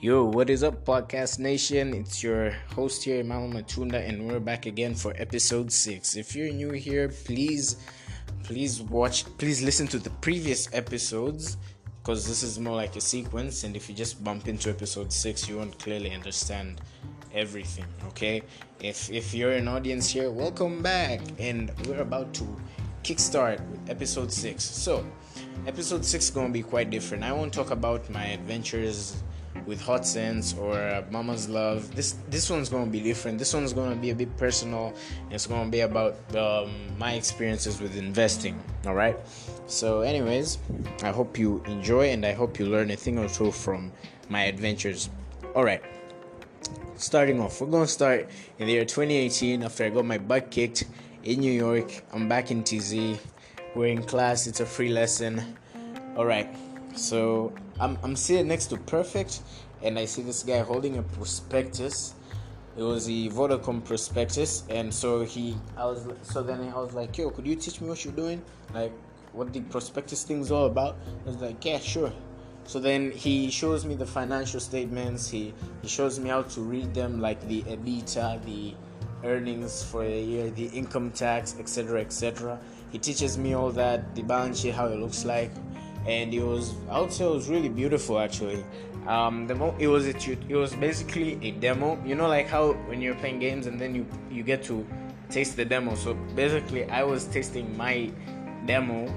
Yo, what is up, Podcast Nation? It's your host here, Emmanuel Matunda, and we're back again for episode six. If you're new here, please, please watch, please listen to the previous episodes because this is more like a sequence. And if you just bump into episode six, you won't clearly understand everything. Okay? If if you're an audience here, welcome back, and we're about to kickstart with episode six. So, episode six is gonna be quite different. I won't talk about my adventures with Hot Sense or uh, Mama's Love. This this one's gonna be different. This one's gonna be a bit personal. It's gonna be about um, my experiences with investing. All right. So, anyways, I hope you enjoy and I hope you learn a thing or two from my adventures. All right. Starting off, we're gonna start in the year 2018 after I got my butt kicked in New York. I'm back in TZ. We're in class. It's a free lesson. All right. So I'm, I'm sitting next to Perfect, and I see this guy holding a prospectus. It was the Vodacom prospectus, and so he, I was, so then I was like, "Yo, could you teach me what you're doing? Like, what the prospectus thing's all about?" I was like, "Yeah, sure." So then he shows me the financial statements. He he shows me how to read them, like the EBITDA, the earnings for a year, the income tax, etc., etc. He teaches me all that, the balance sheet, how it looks like and it was I would say it was really beautiful actually. Um, the mo- it was a it was basically a demo. You know, like how when you're playing games and then you you get to taste the demo. So basically, I was tasting my demo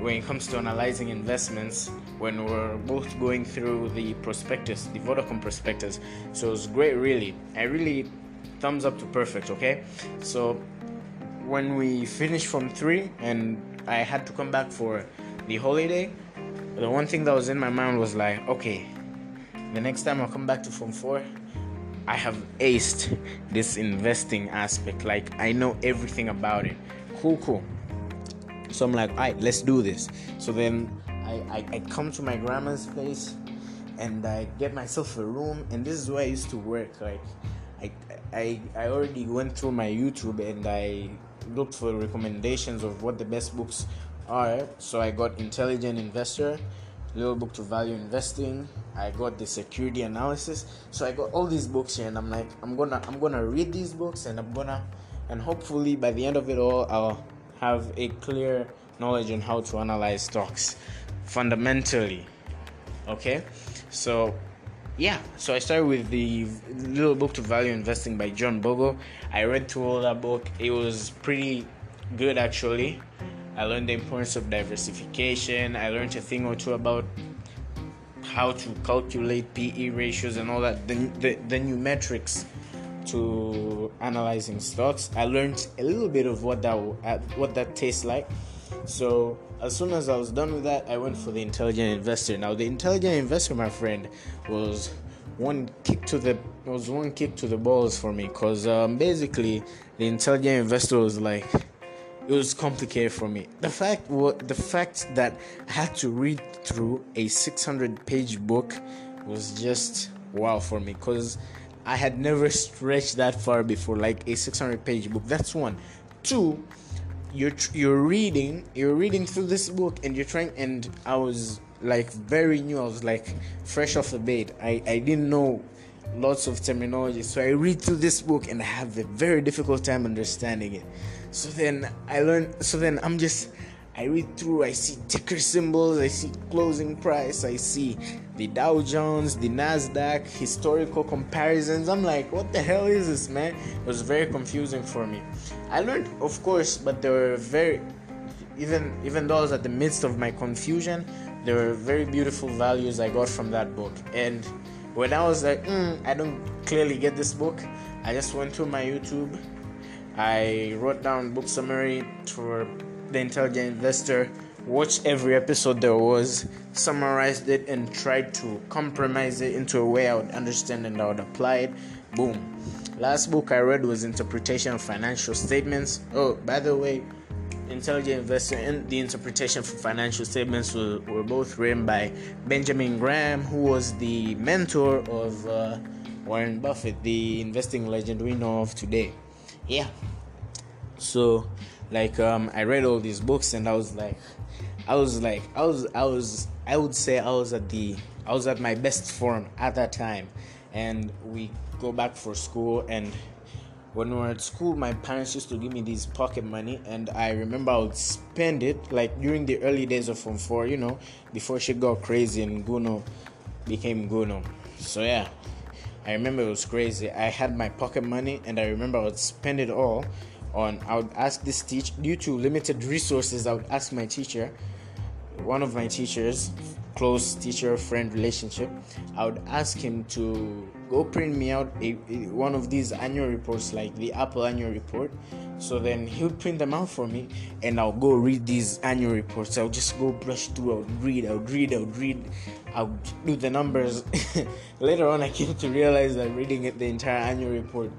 when it comes to analyzing investments when we're both going through the prospectus, the Vodacom prospectus. So it was great, really. I really thumbs up to perfect. Okay, so when we finished from three and I had to come back for the holiday, the one thing that was in my mind was like, okay, the next time I come back to Form 4, I have aced this investing aspect. Like, I know everything about it. Cool, cool. So I'm like, all right, let's do this. So then I, I, I come to my grandma's place and I get myself a room, and this is where I used to work. Like, I, I, I already went through my YouTube and I looked for recommendations of what the best books Alright, so I got Intelligent Investor, Little Book to Value Investing. I got the Security Analysis. So I got all these books here, and I'm like, I'm gonna, I'm gonna read these books, and I'm gonna, and hopefully by the end of it all, I'll have a clear knowledge on how to analyze stocks fundamentally. Okay, so yeah, so I started with the Little Book to Value Investing by John Bogle. I read through all that book. It was pretty good actually. I learned the importance of diversification. I learned a thing or two about how to calculate PE ratios and all that, the, the, the new metrics to analyzing stocks. I learned a little bit of what that what that tastes like. So as soon as I was done with that, I went for the intelligent investor. Now the intelligent investor, my friend, was one kick to the was one kick to the balls for me because um, basically the intelligent investor was like it was complicated for me. The fact the fact that I had to read through a 600 page book was just wow for me because I had never stretched that far before like a 600 page book. That's one. Two, you're you're reading you're reading through this book and you're trying and I was like very new. I was like fresh off the bed. I I didn't know lots of terminology. So I read through this book and I have a very difficult time understanding it. So then I learn. So then I'm just. I read through. I see ticker symbols. I see closing price. I see the Dow Jones, the Nasdaq, historical comparisons. I'm like, what the hell is this, man? It was very confusing for me. I learned, of course, but there were very, even even though I was at the midst of my confusion, there were very beautiful values I got from that book. And when I was like, mm, I don't clearly get this book, I just went to my YouTube I wrote down book summary for the intelligent investor, watched every episode there was, summarized it, and tried to compromise it into a way I would understand and I would apply it. Boom. Last book I read was Interpretation of Financial Statements. Oh, by the way, Intelligent Investor and the Interpretation for Financial Statements were, were both written by Benjamin Graham, who was the mentor of uh, Warren Buffett, the investing legend we know of today yeah. So like um, i read all these books and i was like I was like, I was, I was, I would say I was at the, I was at my best form at that time, and we go back for school and when we were at school, my parents used to give me this pocket money, and I remember I would spend it like during the early days of Form 4, you know, before she got crazy and Guno became Guno. So, yeah, I remember it was crazy. I had my pocket money, and I remember I would spend it all on. I would ask this teacher, due to limited resources, I would ask my teacher, one of my teachers, close teacher friend relationship, I would ask him to go print me out a, a, one of these annual reports like the apple annual report. So then he'll print them out for me and i'll go read these annual reports. I'll just go brush through i'll read i'll read i'll read. I'll do the numbers. Later on i came to realize that reading the entire annual report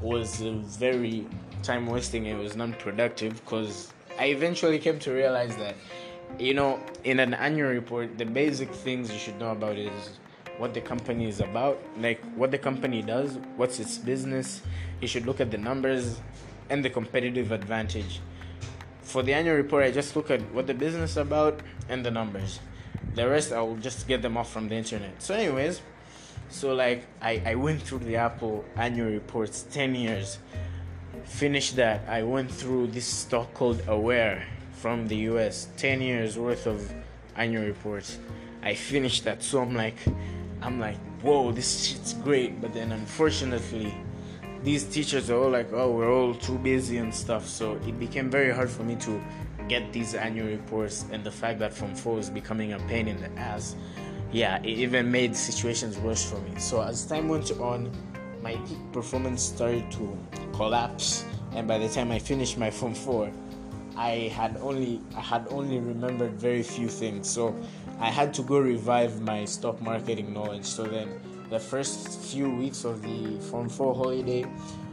was very time wasting it was non-productive because i eventually came to realize that you know in an annual report the basic things you should know about is what the company is about, like what the company does, what's its business. You should look at the numbers and the competitive advantage. For the annual report, I just look at what the business is about and the numbers. The rest, I will just get them off from the internet. So, anyways, so like I, I went through the Apple annual reports 10 years. Finished that, I went through this stock called Aware from the US, 10 years worth of annual reports. I finished that, so I'm like, I'm like, whoa, this shit's great. But then unfortunately, these teachers are all like, oh, we're all too busy and stuff. So it became very hard for me to get these annual reports. And the fact that Form 4 is becoming a pain in the ass, yeah, it even made situations worse for me. So as time went on, my peak performance started to collapse. And by the time I finished my Form 4, I had only I had only remembered very few things. So I had to go revive my stock marketing knowledge. So then the first few weeks of the Form 4 holiday,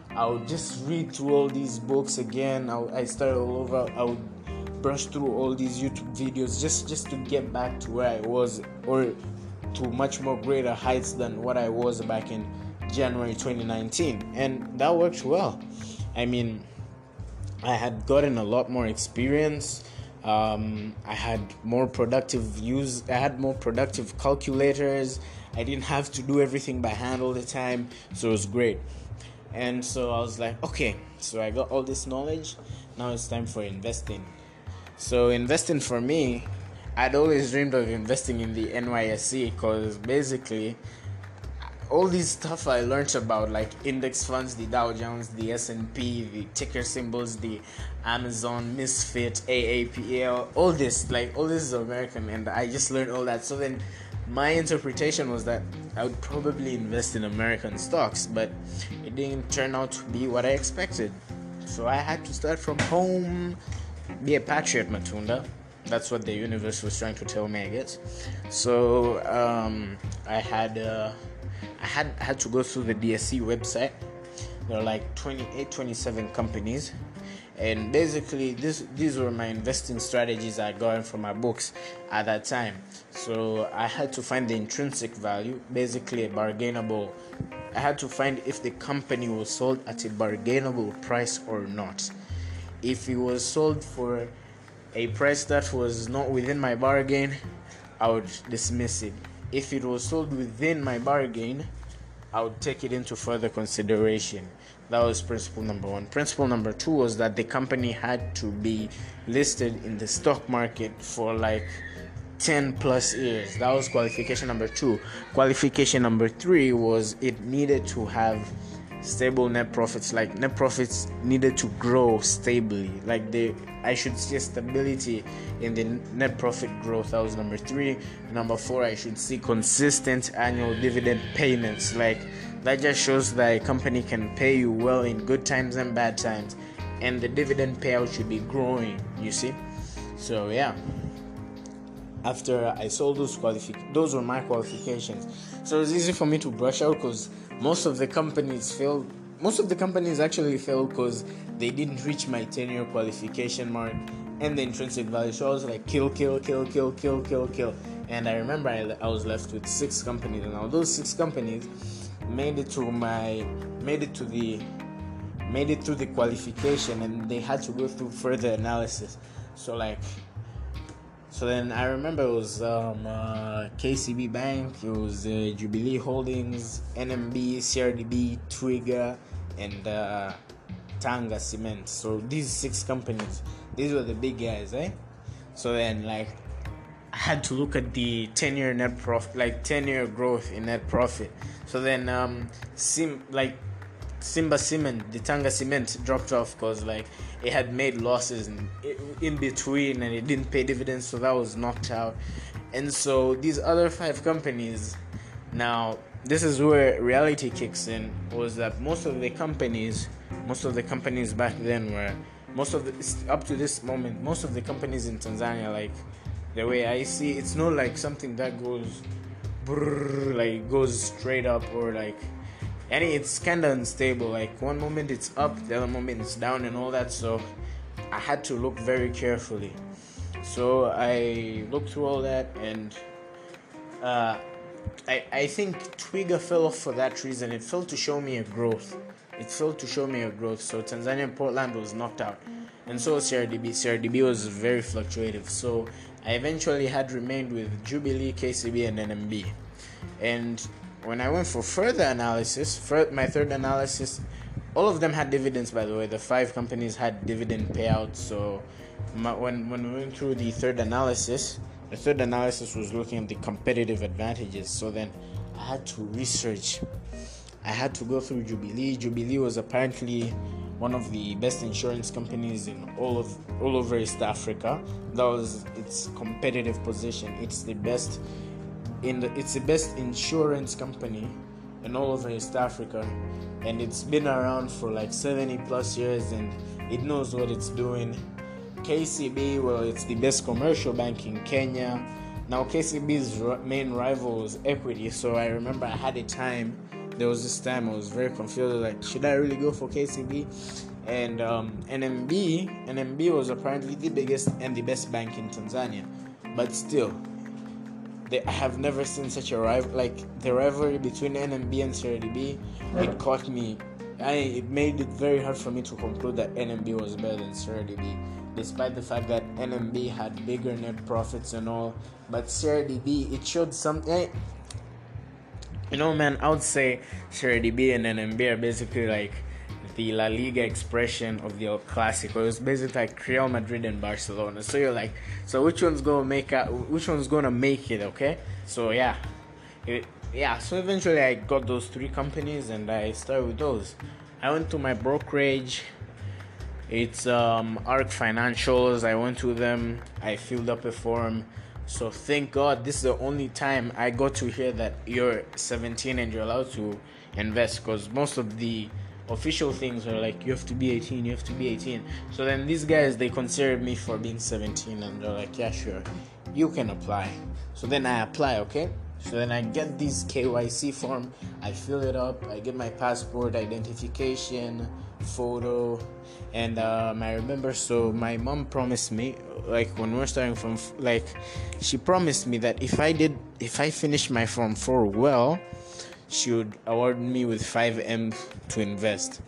I would just read through all these books again. I, I started all over. I would brush through all these YouTube videos just just to get back to where I was or to much more greater heights than what I was back in January 2019. And that worked well. I mean, I had gotten a lot more experience. Um, I had more productive use. I had more productive calculators. I didn't have to do everything by hand all the time, so it was great. And so I was like, okay, so I got all this knowledge. Now it's time for investing. So investing for me, I'd always dreamed of investing in the NYSE because basically all this stuff I learned about, like index funds, the Dow Jones, the S and P, the ticker symbols, the Amazon, Misfit, AAPL, all this, like all this is American, and I just learned all that. So then, my interpretation was that I would probably invest in American stocks, but it didn't turn out to be what I expected. So I had to start from home, be a patriot, Matunda. That's what the universe was trying to tell me, I guess. So um, I had. Uh, I had had to go through the DSE website. There are like 28, 27 companies, and basically this these were my investing strategies I got from my books at that time. So I had to find the intrinsic value, basically a bargainable. I had to find if the company was sold at a bargainable price or not. If it was sold for a price that was not within my bargain, I would dismiss it if it was sold within my bargain, I would take it into further consideration. That was principle number one. Principle number two was that the company had to be listed in the stock market for like 10 plus years. That was qualification number two. Qualification number three was it needed to have stable net profits like net profits needed to grow stably. Like they i should see stability in the net profit growth. That was number three. Number four i should see consistent annual dividend payments. Like that just shows that a company can pay you well in good times and bad times and the dividend payout should be growing you see? So yeah. After i saw those qualifications those were my qualifications. So it's easy for me to brush out because most of the companies failed. Most of the companies actually failed because they didn't reach my 10 year qualification mark and the intrinsic value. So i was like kill kill kill kill kill kill kill. And i remember i, I was left with six companies. And now those six companies made it to my made it to the made it through the qualification and they had to go through further analysis. So like So then I remember it was um, uh, KCB Bank, it was uh, Jubilee Holdings, NMB, CRDB, Twiga, and uh, Tanga Cement. So these six companies, these were the big guys, eh? So then, like, I had to look at the 10 year net profit, like 10 year growth in net profit. So then, um, Sim, like, Simba Cement, the Tanga Cement dropped off because, like, it had made losses in, in between and it didn't pay dividends, so that was knocked out. And so these other five companies, now, this is where reality kicks in, was that most of the companies, most of the companies back then were, most of the, up to this moment, most of the companies in Tanzania, like, the way I see it's not like something that goes brrr, like goes straight up or like and it's kind of unstable like one moment it's up the other moment it's down and all that so I had to look very carefully. So I looked through all that and uh, I, I think Twiga fell off for that reason. It failed to show me a growth. It failed to show me a growth. So Tanzania Portland was knocked out. And so CRDB CRDB was very fluctuative. So I eventually had remained with Jubilee, KCB, and NMB. And when I went for further analysis, for my third analysis, all of them had dividends. By the way, the five companies had dividend payouts. So my, when when we went through the third analysis, the third analysis was looking at the competitive advantages. So then I had to research. I had to go through Jubilee. Jubilee was apparently one of the best insurance companies in all of all over East Africa. That was its competitive position. It's the best in the it's the best insurance company in all over East Africa, and it's been around for like 70 plus years, and it knows what it's doing. KCB, well, it's the best commercial bank in Kenya. Now, KCB's main rival is Equity, so I remember I had a time there was this time I was very confused. Like, should I really go for KCB? And um, NMB, NMB was apparently the biggest and the best bank in Tanzania, but still, they, I have never seen such a rival. Like the rivalry between NMB and CRDB, it caught me. I, it made it very hard for me to conclude that NMB was better than CRDB, despite the fact that NMB had bigger net profits and all. But CRDB, it showed something. Eh, you know, man, I would say CRDB and NMB are basically like the La Liga expression of the El Clasico. It was basically like Real Madrid and Barcelona. So you're like, so which one's gonna make it? Which one's gonna make it? Okay. So yeah, it, yeah. So eventually I got those three companies and I started with those. I went to my brokerage. It's um, Arc Financials. I went to them. I filled up a form so thank God this is the only time I got to hear that you're 17 and you're allowed to invest because most of the official things are like you have to be 18 you have to be 18 so then these guys they considered me for being 17 and they're like yeah sure you can apply. So then i apply okay? So then i get this kyc form i fill it up i get my passport identification photo and um, i remember so my mom promised me like when we we're starting from like she promised me that if i did if i finished my form 4 well she would award me with 5m to invest.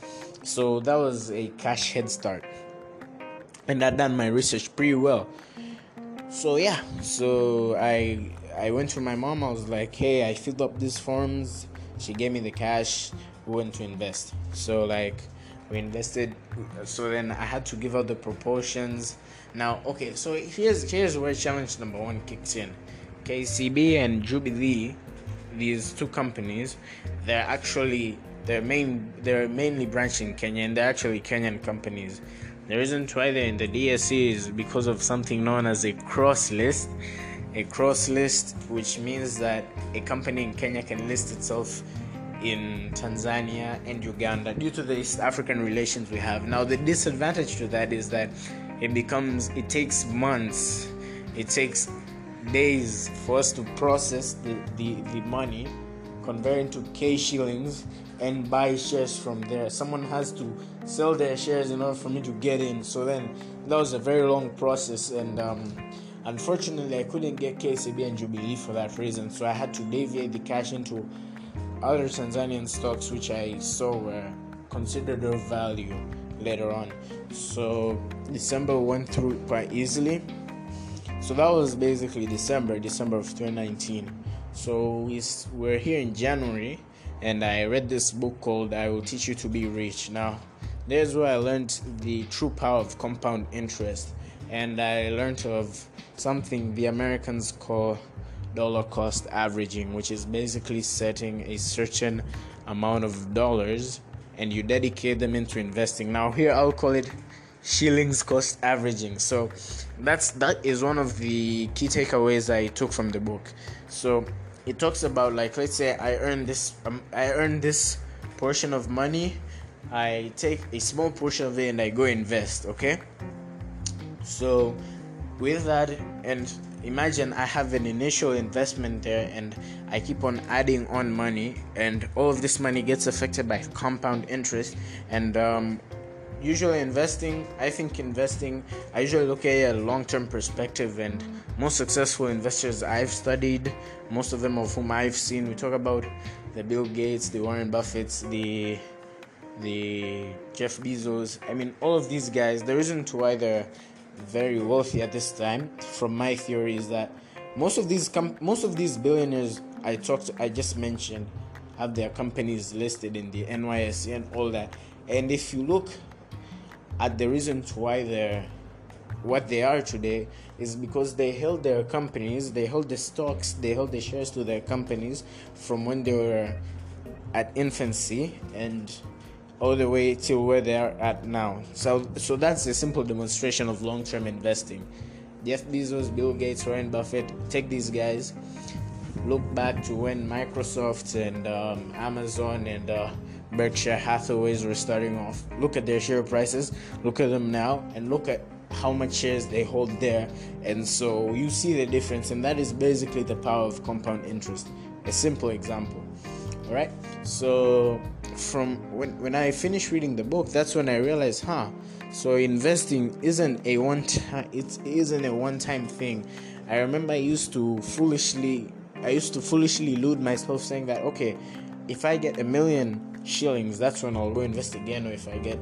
So that was a cash head start. And i done my research pretty well. So yeah. So i i went to my mom. I was like hey i filled up these forms. She gave me the cash. We went to invest. So like we invested. So then i had to give out the proportions. Now okay so here's here's where challenge number one kicks in. Kcb and jubilee these two companies they're actually they're main they're mainly branched in kenya and they're actually kenyan companies the reason why they're in the dse is because of something known as a cross list a cross list which means that a company in kenya can list itself in Tanzania and Uganda due to the East African relations we have. Now, the disadvantage to that is that it becomes, it takes months, it takes days for us to process the, the, the money, convert into K shillings, and buy shares from there. Someone has to sell their shares in order for me to get in. So then that was a very long process, and um, unfortunately, I couldn't get KCB and Jubilee for that reason. So I had to deviate the cash into other Tanzanian stocks which I saw were considered of value later on. So December went through quite easily. So that was basically December, December of 2019. So we, we're here in January, and I read this book called I Will Teach You to Be Rich. Now, there's where I learned the true power of compound interest, and I learned of something the Americans call dollar cost averaging, which is basically setting a certain amount of dollars and you dedicate them into investing. Now, here I'll call it shillings cost averaging. So that's that is one of the key takeaways I took from the book. So it talks about like let's say I earn this um, I earn this portion of money, I take a small portion of it and I go invest. Okay. So with that and imagine I have an initial investment there and I keep on adding on money, and all of this money gets affected by compound interest. And um, usually, investing, I think investing, I usually look at a long term perspective, and most successful investors I've studied, most of them of whom I've seen, we talk about the Bill Gates, the Warren Buffetts, the the Jeff Bezos. I mean, all of these guys. The reason to why they're very wealthy at this time, from my theory, is that most of these com- most of these billionaires I talked I just mentioned have their companies listed in the NYSE and all that. And if you look at the reasons why they're what they are today is because they held their companies, they held the stocks, they held the shares to their companies from when they were at infancy and all the way till where they are at now. So so that's a simple demonstration of long-term investing. Jeff Bezos, Bill Gates, Warren Buffett, take these guys, look back to when Microsoft and um, Amazon and uh, Berkshire Hathaways were starting off. Look at their share prices, look at them now, and look at how much shares they hold there. And so you see the difference, and that is basically the power of compound interest. A simple example. All right. So from when when I finished reading the book, that's when I realized, huh. So investing isn't a one. It isn't a one time thing. I remember I used to foolishly I used to foolishly elude myself saying that okay, if I get a million shillings, that's when I'll go invest again, or if I get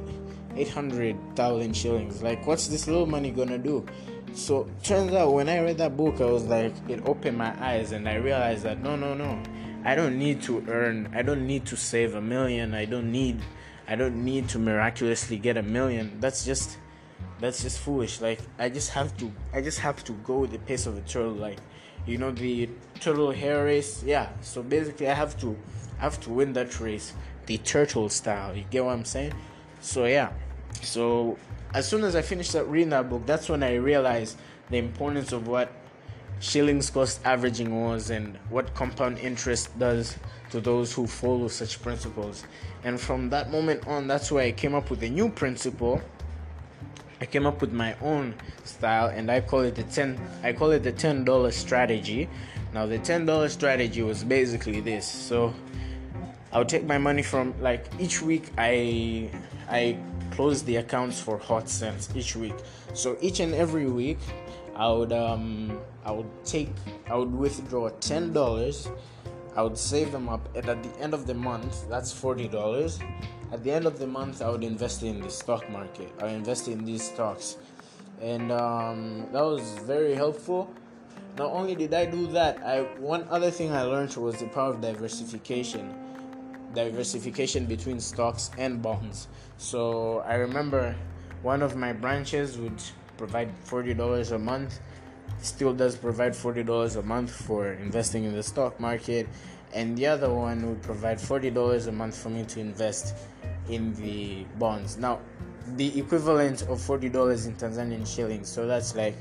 800,000 shillings, like what's this little money gonna do? So turns out when I read that book, I was like, it opened my eyes, and I realized that no, no, no, I don't need to earn, I don't need to save a million, I don't need, I don't need to miraculously get a million. That's just, that's just foolish. Like I just have to, I just have to go with the pace of a turtle. Like you know the turtle hare race yeah so basically i have to i have to win that race the turtle style you get what i'm saying so yeah so as soon as i finished reading that book that's when i realized the importance of what shillings cost averaging was and what compound interest does to those who follow such principles and from that moment on that's why i came up with a new principle I came up with my own style and I call it the 10 I call it the $10 strategy. Now the $10 strategy was basically this. So I'll take my money from like each week I I close the accounts for hot cents each week. So each and every week I would um I would take I would withdraw ten dollars I would save them up and at the end of the month that's forty dollars at the end of the month I would invest in the stock market. I invest in these stocks, and um, that was very helpful. Not only did I do that, I one other thing I learned was the power of diversification, diversification between stocks and bonds. So I remember one of my branches would provide forty dollars a month still does provide $40 a month for investing in the stock market and the other one would provide $40 a month for me to invest in the bonds. Now, the equivalent of $40 in Tanzanian shillings, so that's like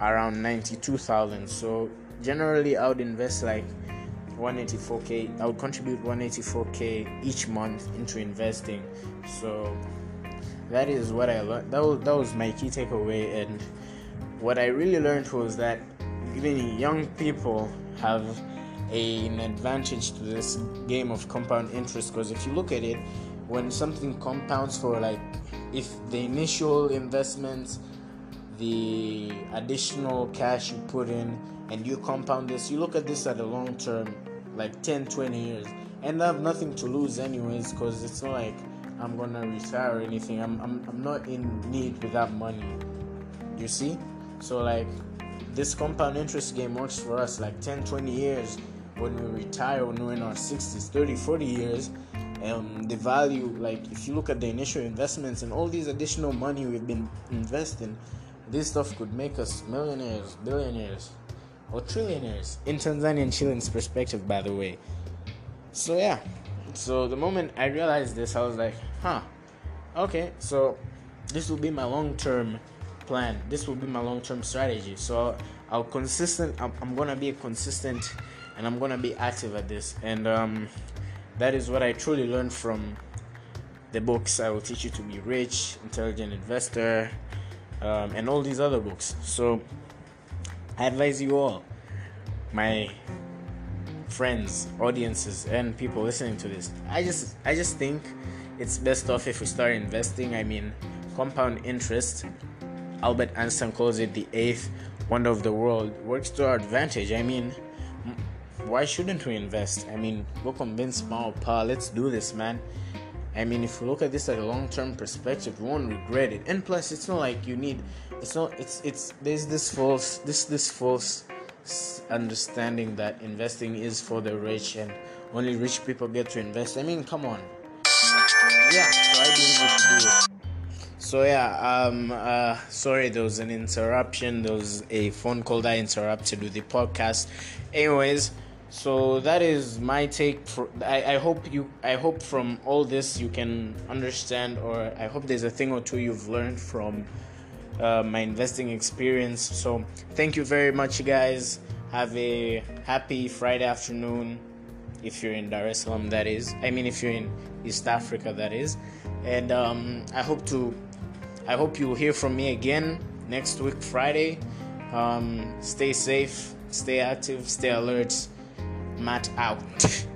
around 92,000. So, generally, I would invest like 184k. I would contribute 184k each month into investing. So, that is what I learned. That was, that was my key takeaway. And what I really learned was that even young people have a, an advantage to this game of compound interest because if you look at it, when something compounds for like if the initial investments, the additional cash you put in, and you compound this, you look at this at a long term, like 10, 20 years, and I have nothing to lose anyways because it's not like I'm gonna retire or anything. I'm, I'm, I'm not in need with that money. You see? So, like, this compound interest game works for us like 10 20 years when we retire when we're in our 60s 30 40 years um, the value like if you look at the initial investments and all these additional money we've been investing this stuff could make us millionaires billionaires or trillionaires. In tanzanian shillings perspective by the way. So yeah. So the moment i realized this i was like huh. Okay so this will be my long-term plan. This will be my long-term strategy. So i'll consistent i'm, I'm gonna be consistent and i'm gonna be active at this. And um, that is what i truly learned from the books i will teach you to be rich intelligent investor um, and all these other books. So i advise you all my friends audiences and people listening to this i just i just think it's best off if we start investing i mean compound interest Albert Einstein calls it the eighth wonder of the world, works to our advantage. I mean, why shouldn't we invest? I mean, go convince Mao Pa, let's do this, man. I mean, if you look at this at a long-term perspective, you won't regret it. And plus, it's not like you need. It's not. It's it's. There's this false. This this false understanding that investing is for the rich and only rich people get to invest. I mean, come on. Yeah, so I do it. So yeah, um, uh, sorry, there was an interruption. There was a phone call that interrupted with the podcast. Anyways, so that is my take. For I, I hope you, I hope from all this you can understand, or I hope there's a thing or two you've learned from uh, my investing experience. So thank you very much, guys. Have a happy Friday afternoon. If you're in Dar es Salaam, that is. I mean, if you're in East Africa, that is. And um, I hope to I hope you'll hear from me again next week, Friday. Um, stay safe, stay active, stay alert. Matt out.